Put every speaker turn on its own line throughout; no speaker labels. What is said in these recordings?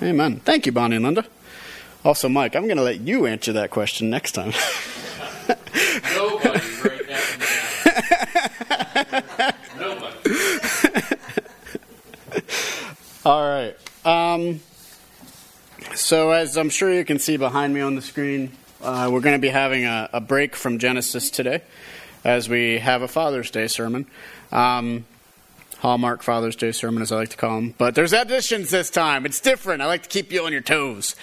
Amen. Thank you, Bonnie and Linda. Also, Mike, I'm going to let you answer that question next time.
Nobody that down. Nobody.
All right. Um, so, as I'm sure you can see behind me on the screen, uh, we're going to be having a, a, break from Genesis today as we have a Father's Day sermon. Um, Hallmark Father's Day sermon, as I like to call them. But there's additions this time. It's different. I like to keep you on your toes.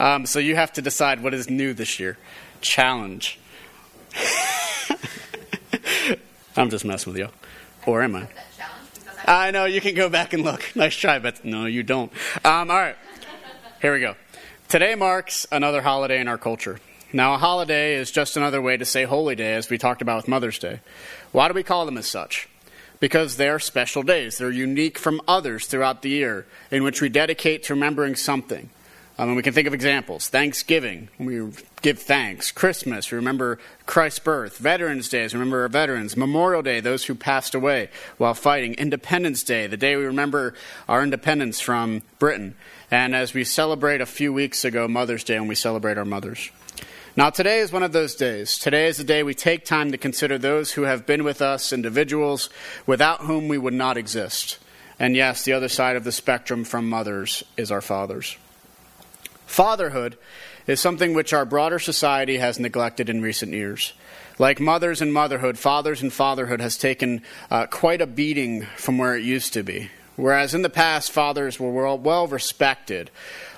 Um, so you have to decide what is new this year. Challenge. I'm just messing with you. Or am I? I know, you can go back and look. Nice try, but no, you don't. Um, all right, here we go. Today marks another holiday in our culture. Now, a holiday is just another way to say Holy Day, as we talked about with Mother's Day. Why do we call them as such? Because they're special days. They're unique from others throughout the year, in which we dedicate to remembering something. Um, I mean, we can think of examples. Thanksgiving, we give thanks. Christmas, we remember Christ's birth. Veterans Day, we remember our veterans. Memorial Day, those who passed away while fighting. Independence Day, the day we remember our independence from Britain. And as we celebrate a few weeks ago, Mother's Day, when we celebrate our mothers. Now, today is one of those days. Today is the day we take time to consider those who have been with us, individuals without whom we would not exist. And yes, the other side of the spectrum from mothers is our fathers. Fatherhood is something which our broader society has neglected in recent years. Like mothers and motherhood, fathers and fatherhood has taken uh, quite a beating from where it used to be. Whereas in the past, fathers were well respected.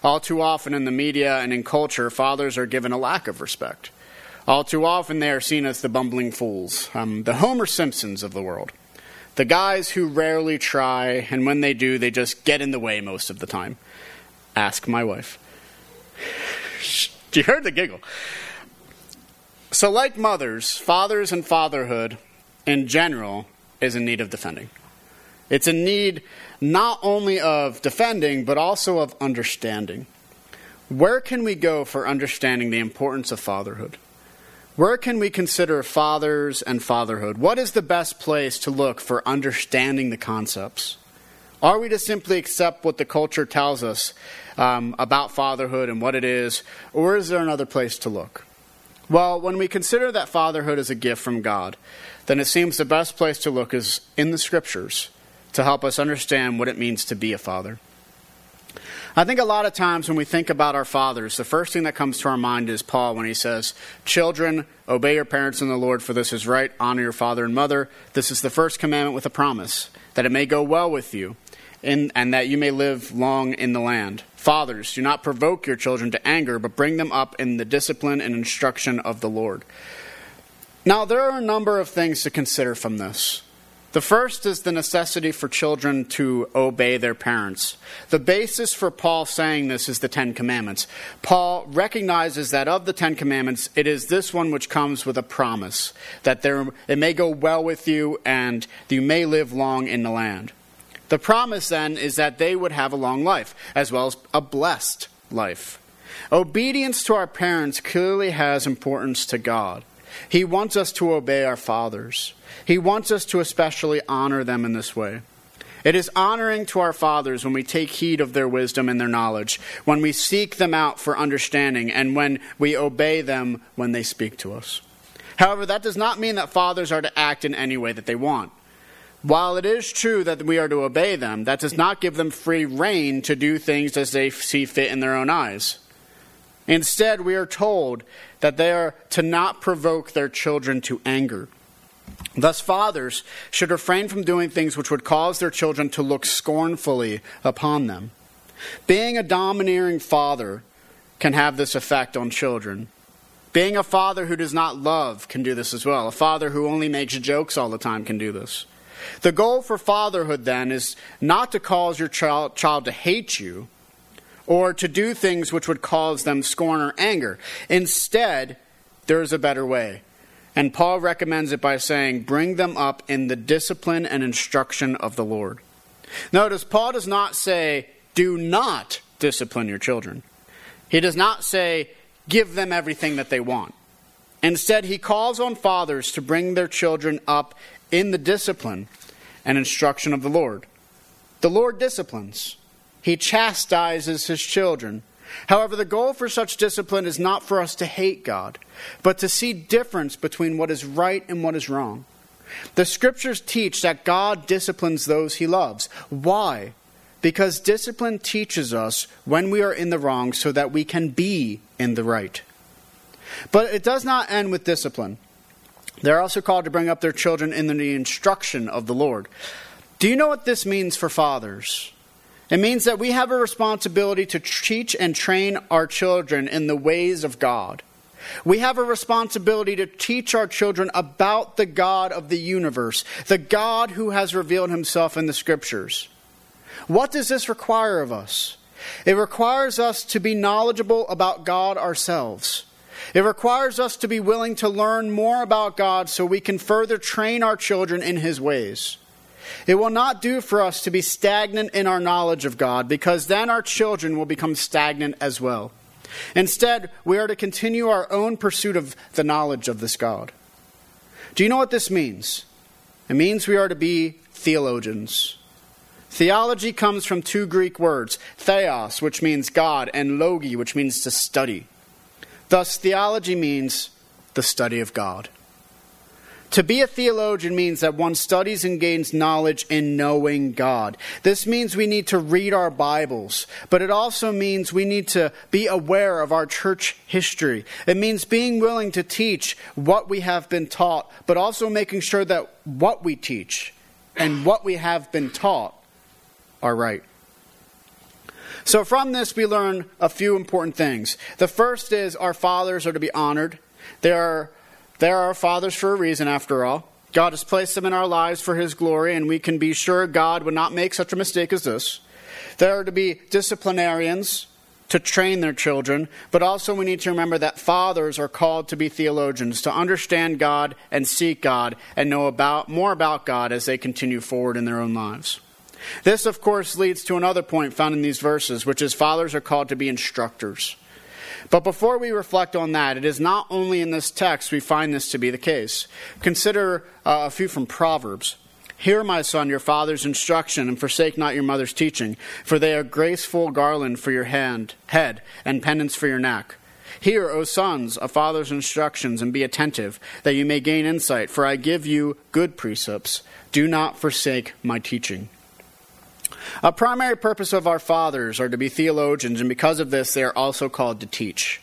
All too often in the media and in culture, fathers are given a lack of respect. All too often, they are seen as the bumbling fools, um, the Homer Simpsons of the world. The guys who rarely try, and when they do, they just get in the way most of the time. Ask my wife. you heard the giggle. So, like mothers, fathers and fatherhood in general is in need of defending. It's a need not only of defending, but also of understanding. Where can we go for understanding the importance of fatherhood? Where can we consider fathers and fatherhood? What is the best place to look for understanding the concepts? Are we to simply accept what the culture tells us um, about fatherhood and what it is, or is there another place to look? Well, when we consider that fatherhood is a gift from God, then it seems the best place to look is in the scriptures to help us understand what it means to be a father. I think a lot of times when we think about our fathers, the first thing that comes to our mind is Paul when he says, Children, obey your parents in the Lord, for this is right. Honor your father and mother. This is the first commandment with a promise, that it may go well with you, and that you may live long in the land. Fathers, do not provoke your children to anger, but bring them up in the discipline and instruction of the Lord. Now, there are a number of things to consider from this. The first is the necessity for children to obey their parents. The basis for Paul saying this is the Ten Commandments. Paul recognizes that of the Ten Commandments, it is this one which comes with a promise that there, it may go well with you and you may live long in the land. The promise then is that they would have a long life, as well as a blessed life. Obedience to our parents clearly has importance to God. He wants us to obey our fathers. He wants us to especially honor them in this way. It is honoring to our fathers when we take heed of their wisdom and their knowledge, when we seek them out for understanding, and when we obey them when they speak to us. However, that does not mean that fathers are to act in any way that they want. While it is true that we are to obey them, that does not give them free rein to do things as they see fit in their own eyes. Instead, we are told that they are to not provoke their children to anger. Thus, fathers should refrain from doing things which would cause their children to look scornfully upon them. Being a domineering father can have this effect on children. Being a father who does not love can do this as well. A father who only makes jokes all the time can do this. The goal for fatherhood, then, is not to cause your child, to hate you or to do things which would cause them scorn or anger. Instead, there is a better way. And Paul recommends it by saying, Bring them up in the discipline and instruction of the Lord. Notice, Paul does not say, Do not discipline your children. He does not say, Give them everything that they want. Instead, he calls on fathers to bring their children up in the discipline and instruction of the Lord. The Lord disciplines. He chastises his children. However, the goal for such discipline is not for us to hate God, but to see difference between what is right and what is wrong. The scriptures teach that God disciplines those he loves. Why? Because discipline teaches us when we are in the wrong so that we can be in the right. But it does not end with discipline. They're also called to bring up their children in the instruction of the Lord. Do you know what this means for fathers? It means that we have a responsibility to teach and train our children in the ways of God. We have a responsibility to teach our children about the God of the universe, the God who has revealed himself in the scriptures. What does this require of us? It requires us to be knowledgeable about God ourselves. It requires us to be willing to learn more about God so we can further train our children in His ways. It will not do for us to be stagnant in our knowledge of God because then our children will become stagnant as well. Instead, we are to continue our own pursuit of the knowledge of this God. Do you know what this means? It means we are to be theologians. Theology comes from two Greek words, theos, which means God, and logi, which means to study. Thus, theology means the study of God. To be a theologian means that one studies and gains knowledge in knowing God. This means we need to read our Bibles, but it also means we need to be aware of our church history. It means being willing to teach what we have been taught, but also making sure that what we teach and what we have been taught are right. So, from this, we learn a few important things. The first is our fathers are to be honored. They are, they are our fathers for a reason, after all. God has placed them in our lives for His glory, and we can be sure God would not make such a mistake as this. They are to be disciplinarians to train their children, but also we need to remember that fathers are called to be theologians, to understand God and seek God and know about, more about God as they continue forward in their own lives. This, of course, leads to another point found in these verses, which is fathers are called to be instructors. But before we reflect on that, it is not only in this text we find this to be the case. Consider uh, a few from Proverbs. Hear, my son, your father's instruction, and forsake not your mother's teaching, for they are graceful garland for your hand, head, and pendants for your neck. Hear, O sons, a father's instructions, and be attentive, that you may gain insight, for I give you good precepts. Do not forsake my teaching. A primary purpose of our fathers are to be theologians, and because of this, they are also called to teach.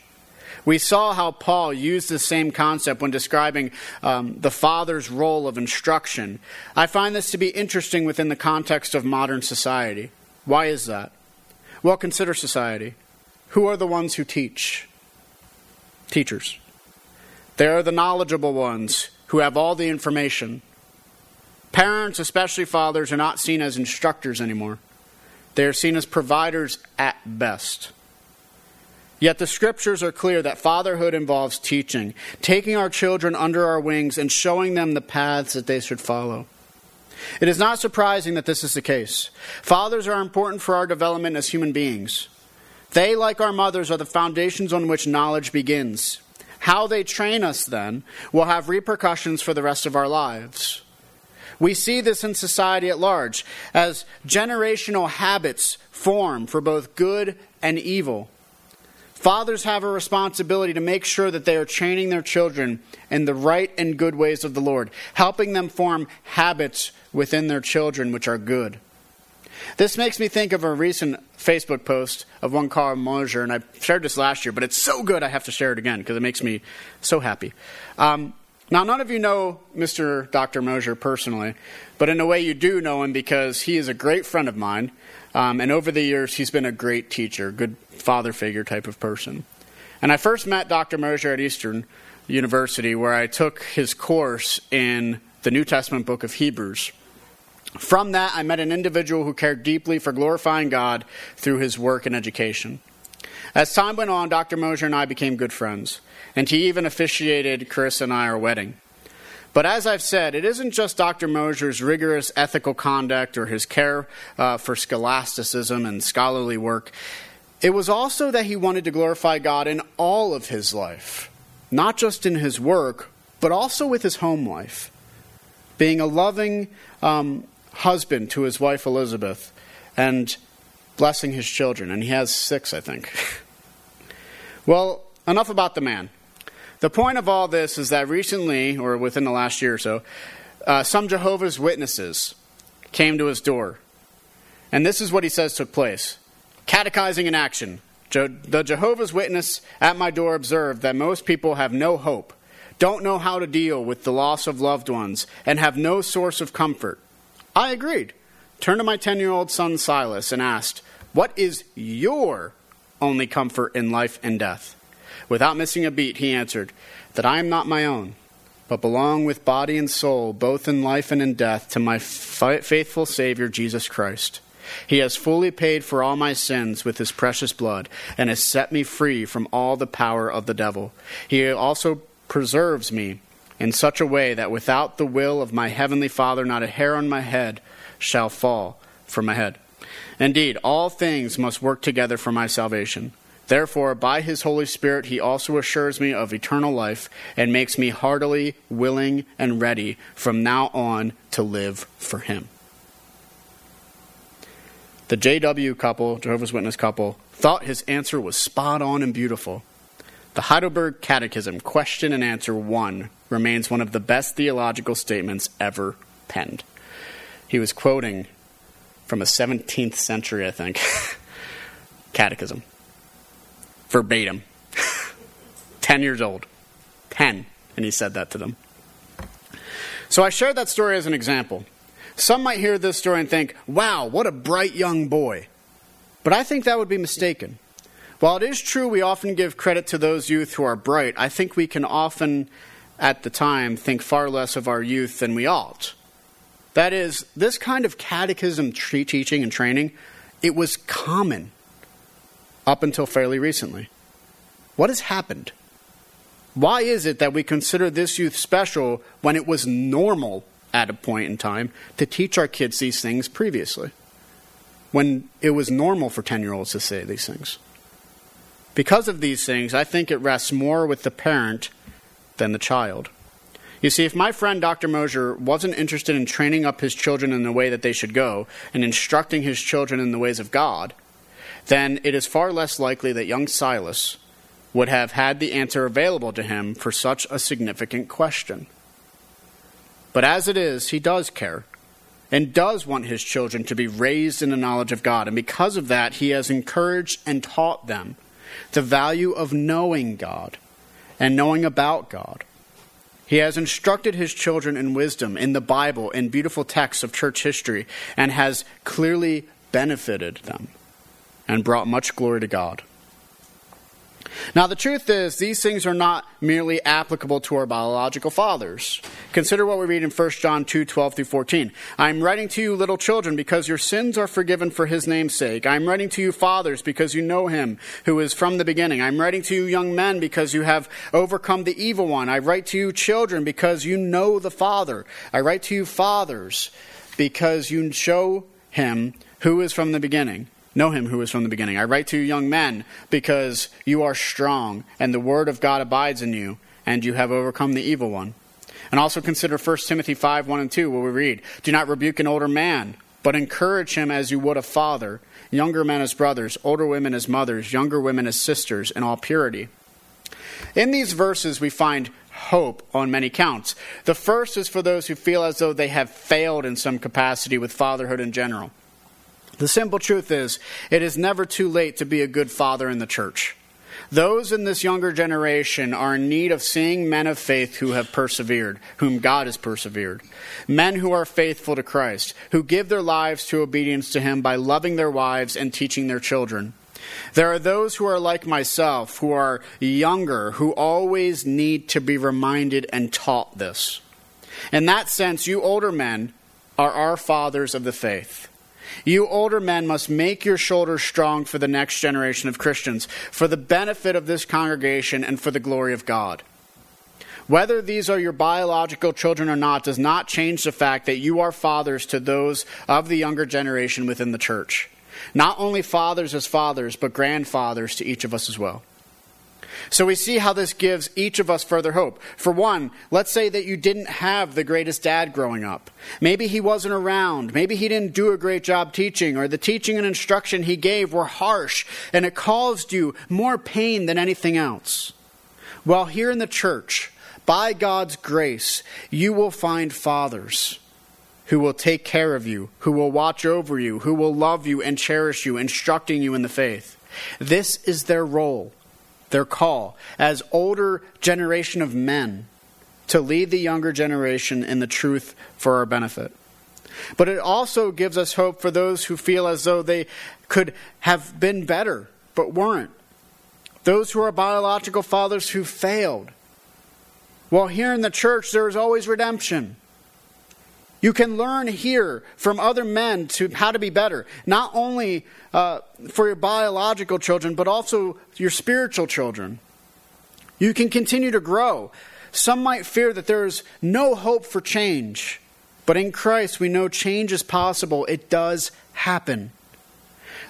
We saw how Paul used the same concept when describing um, the father's role of instruction. I find this to be interesting within the context of modern society. Why is that? Well, consider society. Who are the ones who teach? Teachers. They are the knowledgeable ones who have all the information. Parents, especially fathers, are not seen as instructors anymore. They are seen as providers at best. Yet the scriptures are clear that fatherhood involves teaching, taking our children under our wings and showing them the paths that they should follow. It is not surprising that this is the case. Fathers are important for our development as human beings. They, like our mothers, are the foundations on which knowledge begins. How they train us, then, will have repercussions for the rest of our lives. We see this in society at large as generational habits form for both good and evil. Fathers have a responsibility to make sure that they are training their children in the right and good ways of the Lord, helping them form habits within their children which are good. This makes me think of a recent Facebook post of one Carl Mosser, and I shared this last year, but it's so good I have to share it again because it makes me so happy. Um, now, none of you know Mr. Dr. Mosser personally, but in a way you do know him because he is a great friend of mine, um, and over the years he's been a great teacher, good father figure type of person. And I first met Dr. Mosser at Eastern University, where I took his course in the New Testament book of Hebrews. From that, I met an individual who cared deeply for glorifying God through his work and education. As time went on, Dr. Mosser and I became good friends and he even officiated Chris and I our wedding. But as I've said, it isn't just Dr. Mosser's rigorous ethical conduct or his care uh, for scholasticism and scholarly work. It was also that he wanted to glorify God in all of his life, not just in his work, but also with his home life. Being a loving um, husband to his wife Elizabeth and blessing his children, and he has six, I think. well, enough about the man. The point of all this is that recently, or within the last year or so, uh, some Jehovah's Witnesses came to his door. And this is what he says took place Catechizing in action. the Jehovah's Witness at my door observed that most people have no hope, don't know how to deal with the loss of loved ones, and have no source of comfort. I agreed. Turned to my 10 year old son Silas and asked, What is your only comfort in life and death? Without missing a beat, he answered, That I am not my own, but belong with body and soul, both in life and in death, to my faithful Savior, Jesus Christ. He has fully paid for all my sins with his precious blood, and has set me free from all the power of the devil. He also preserves me in such a way that without the will of my heavenly Father, not a hair on my head shall fall from my head. Indeed, all things must work together for my salvation. Therefore, by his Holy Spirit, he also assures me of eternal life and makes me heartily willing and ready from now on to live for him. The JW couple, Jehovah's Witness couple, thought his answer was spot on and beautiful. The Heidelberg Catechism, question and answer 1, remains one of the best theological statements ever penned. He was quoting from a 17th century, I think, catechism verbatim. 10 years old. 10. And he said that to them. So I shared that story as an example. Some might hear this story and think, wow, what a bright young boy. But I think that would be mistaken. While it is true we often give credit to those youth who are bright, I think we can often, at the time, think far less of our youth than we ought. That is, this kind of catechism teaching and training, it was common up until fairly recently. What has happened? Why is it that we consider this youth special when it was normal at a point in time to teach our kids these things previously? When it was normal for 10 year olds to say these things? Because of these things, I think it rests more with the parent than the child. You see, if my friend Dr. Mosser wasn't interested in training up his children in the way that they should go and instructing his children in the ways of God, then it is far less likely that young Silas would have had the answer available to him for such a significant question. But as it is, he does care and does want his children to be raised in the knowledge of God. And because of that, he has encouraged and taught them the value of knowing God and knowing about God. He has instructed his children in wisdom, in the Bible, in beautiful texts of church history, and has clearly benefited them and brought much glory to God. Now, the truth is, these things are not merely applicable to our biological fathers. Consider what we read in 1 John 2 12 through 14. I am writing to you, little children, because your sins are forgiven for his name's sake. I am writing to you, fathers, because you know him who is from the beginning. I am writing to you, young men, because you have overcome the evil one. I write to you, children, because you know the Father. I write to you, fathers, because you show him who is from the beginning know him who is from the beginning. I write to you, young men, because you are strong, and the word of God abides in you, and you have overcome the evil one. And also consider 1 Timothy 5 1 and 2, where we read, Do not rebuke an older man, but encourage him as you would a father, younger men as brothers, older women as mothers, younger women as sisters, in all purity. In these verses, we find hope on many counts. The first is for those who feel as though they have failed in some capacity with fatherhood in general. The simple truth is, it is never too late to be a good father in the church. Those in this younger generation are in need of seeing men of faith who have persevered, whom God has persevered. Men who are faithful to Christ, who give their lives to obedience to Him by loving their wives and teaching their children. There are those who are like myself, who are younger, who always need to be reminded and taught this. In that sense, you older men are our fathers of the faith. You older men must make your shoulders strong for the next generation of Christians, for the benefit of this congregation and for the glory of God. Whether these are your biological children or not does not change the fact that you are fathers to those of the younger generation within the church. Not only fathers as fathers, but grandfathers to each of us as well. So we see how this gives each of us further hope. For one, let's say that you didn't have the greatest dad growing up. Maybe he wasn't around. Maybe he didn't do a great job teaching, or the teaching and instruction he gave were harsh, and it caused you more pain than anything else. Well, here in the church, by God's grace, you will find fathers who will take care of you, who will watch over you, who will love you and cherish you, instructing you in the faith. This is their role their call as older generation of men to lead the younger generation in the truth for our benefit. But it also gives us hope for those who feel as though they could have been better but weren't. Those who are biological fathers who failed. Well, here in the church, there is always redemption. You can learn here from other men to how to be better, not only uh, for your biological children, but also your spiritual children. You can continue to grow. Some might fear that there is no hope for change, but in Christ we know change is possible. It does happen.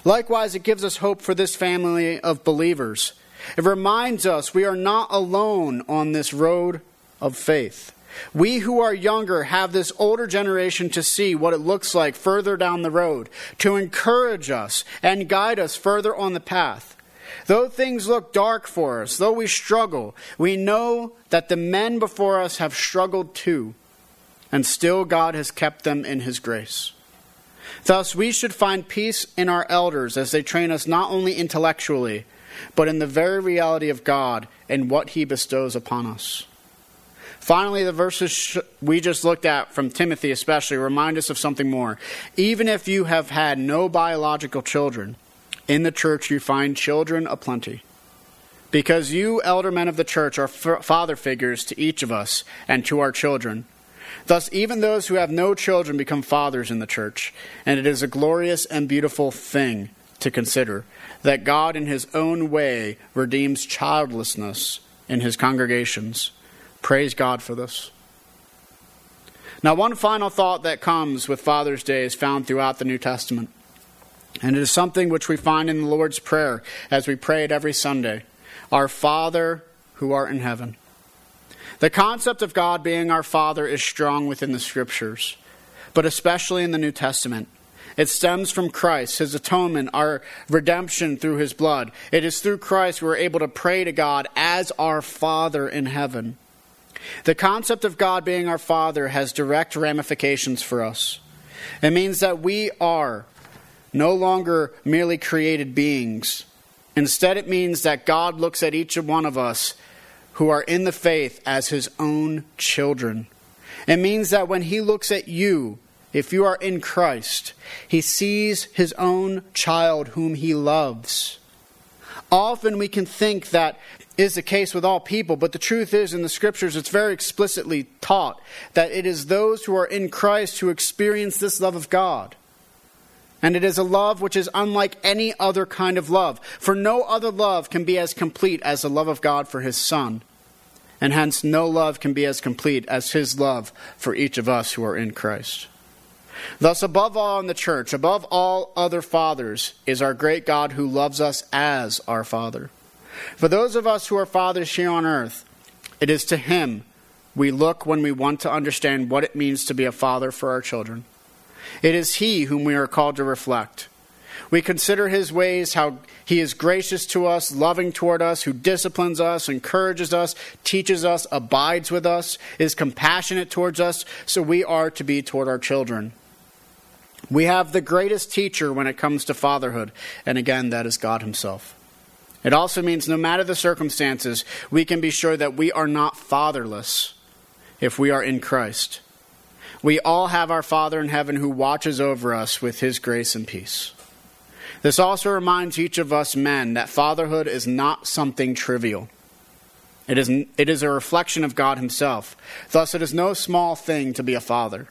Likewise, it gives us hope for this family of believers. It reminds us we are not alone on this road of faith. We who are younger have this older generation to see what it looks like further down the road, to encourage us and guide us further on the path. Though things look dark for us, though we struggle, we know that the men before us have struggled too, and still God has kept them in His grace. Thus, we should find peace in our elders as they train us not only intellectually, but in the very reality of God and what He bestows upon us. Finally, the verses we just looked at from Timothy, especially, remind us of something more. Even if you have had no biological children, in the church you find children aplenty. Because you, elder men of the church, are f- father figures to each of us and to our children. Thus, even those who have no children become fathers in the church, and it is a glorious and beautiful thing to consider that God, in his own way, redeems childlessness in his congregations Praise God for this. Now, one final thought that comes with Father's Day is found throughout the New Testament. And it is something which we find in the Lord's Prayer as we pray it every Sunday Our Father who art in heaven. The concept of God being our Father is strong within the Scriptures, but especially in the New Testament. It stems from Christ, His atonement, our redemption through His blood. It is through Christ we are able to pray to God as our Father in heaven. The concept of God being our Father has direct ramifications for us. It means that we are no longer merely created beings. Instead, it means that God looks at each one of us who are in the faith as his own children. It means that when he looks at you, if you are in Christ, he sees his own child whom he loves. Often we can think that is the case with all people, but the truth is, in the scriptures, it's very explicitly taught that it is those who are in Christ who experience this love of God. And it is a love which is unlike any other kind of love. For no other love can be as complete as the love of God for his Son. And hence, no love can be as complete as his love for each of us who are in Christ. Thus, above all in the church, above all other fathers, is our great God who loves us as our Father. For those of us who are fathers here on earth, it is to Him we look when we want to understand what it means to be a father for our children. It is He whom we are called to reflect. We consider His ways, how He is gracious to us, loving toward us, who disciplines us, encourages us, teaches us, abides with us, is compassionate towards us, so we are to be toward our children. We have the greatest teacher when it comes to fatherhood, and again, that is God Himself. It also means no matter the circumstances, we can be sure that we are not fatherless if we are in Christ. We all have our Father in heaven who watches over us with his grace and peace. This also reminds each of us men that fatherhood is not something trivial. It is, it is a reflection of God Himself. Thus, it is no small thing to be a father.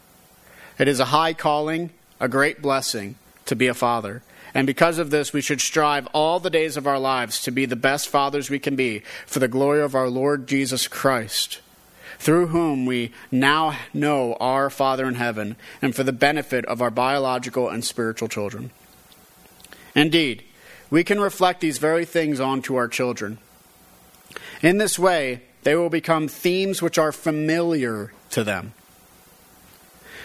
It is a high calling, a great blessing to be a father. And because of this, we should strive all the days of our lives to be the best fathers we can be for the glory of our Lord Jesus Christ, through whom we now know our Father in heaven, and for the benefit of our biological and spiritual children. Indeed, we can reflect these very things onto our children. In this way, they will become themes which are familiar to them.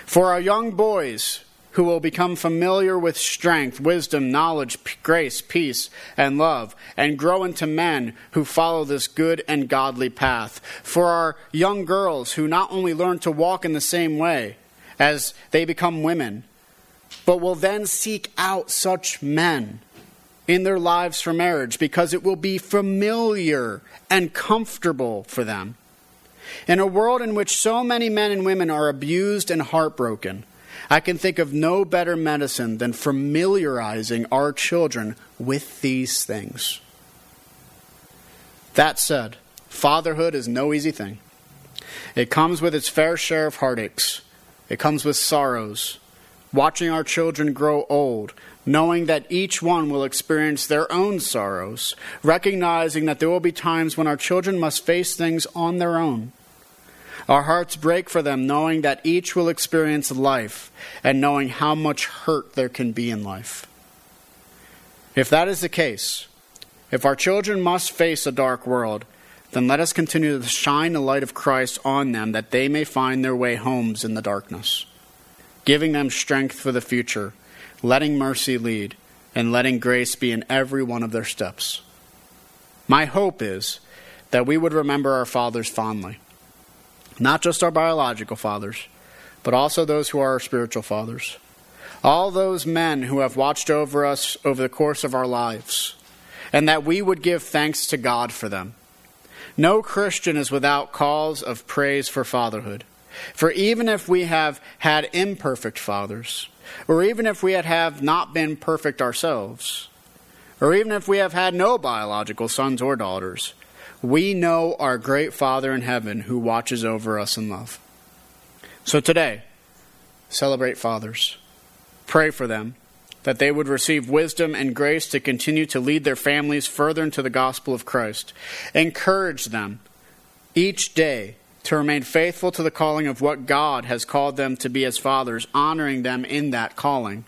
For our young boys, who will become familiar with strength, wisdom, knowledge, grace, peace, and love, and grow into men who follow this good and godly path. For our young girls who not only learn to walk in the same way as they become women, but will then seek out such men in their lives for marriage because it will be familiar and comfortable for them. In a world in which so many men and women are abused and heartbroken, I can think of no better medicine than familiarizing our children with these things. That said, fatherhood is no easy thing. It comes with its fair share of heartaches, it comes with sorrows. Watching our children grow old, knowing that each one will experience their own sorrows, recognizing that there will be times when our children must face things on their own our hearts break for them, knowing that each will experience life and knowing how much hurt there can be in life. If that is the case, if our children must face a dark world, then let us continue to shine the light of Christ on them that they may find their way homes in the darkness, giving them strength for the future, letting mercy lead, and letting grace be in every one of their steps. My hope is that we would remember our fathers fondly not just our biological fathers, but also those who are our spiritual fathers. All those men who have watched over us over the course of our lives, and that we would give thanks to God for them. No Christian is without cause of praise for fatherhood. For even if we have had imperfect fathers, or even if we had have not been perfect ourselves, or even if we have had no biological sons or daughters, we know our great Father in heaven who watches over us in love. So today, celebrate fathers. Pray for them that they would receive wisdom and grace to continue to lead their families further into the gospel of Christ. Encourage them each day to remain faithful to the calling of what God has called them to be as fathers, honoring them in that calling.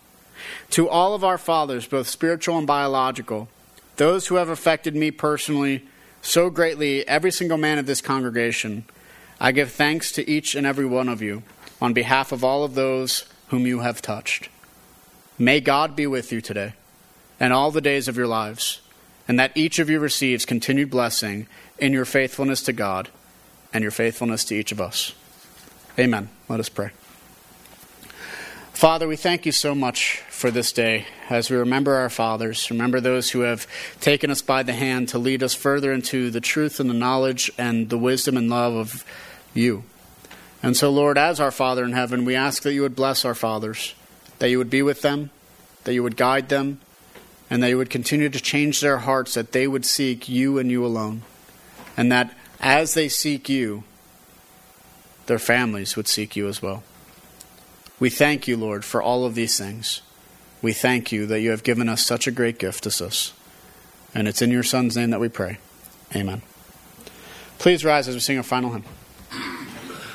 To all of our fathers, both spiritual and biological, those who have affected me personally, so greatly every single man of this congregation, I give thanks to each and every one of you on behalf of all of those whom you have touched. May God be with you today and all the days of your lives, and that each of you receives continued blessing in your faithfulness to God and your faithfulness to each of us. Amen. Let us pray. Father, we thank you so much for this day as we remember our fathers, remember those who have taken us by the hand to lead us further into the truth and the knowledge and the wisdom and love of you. And so, Lord, as our Father in heaven, we ask that you would bless our fathers, that you would be with them, that you would guide them, and that you would continue to change their hearts, that they would seek you and you alone. And that as they seek you, their families would seek you as well. We thank you, Lord, for all of these things. We thank you that you have given us such a great gift as this. And it's in your Son's name that we pray. Amen. Please rise as we sing our final hymn.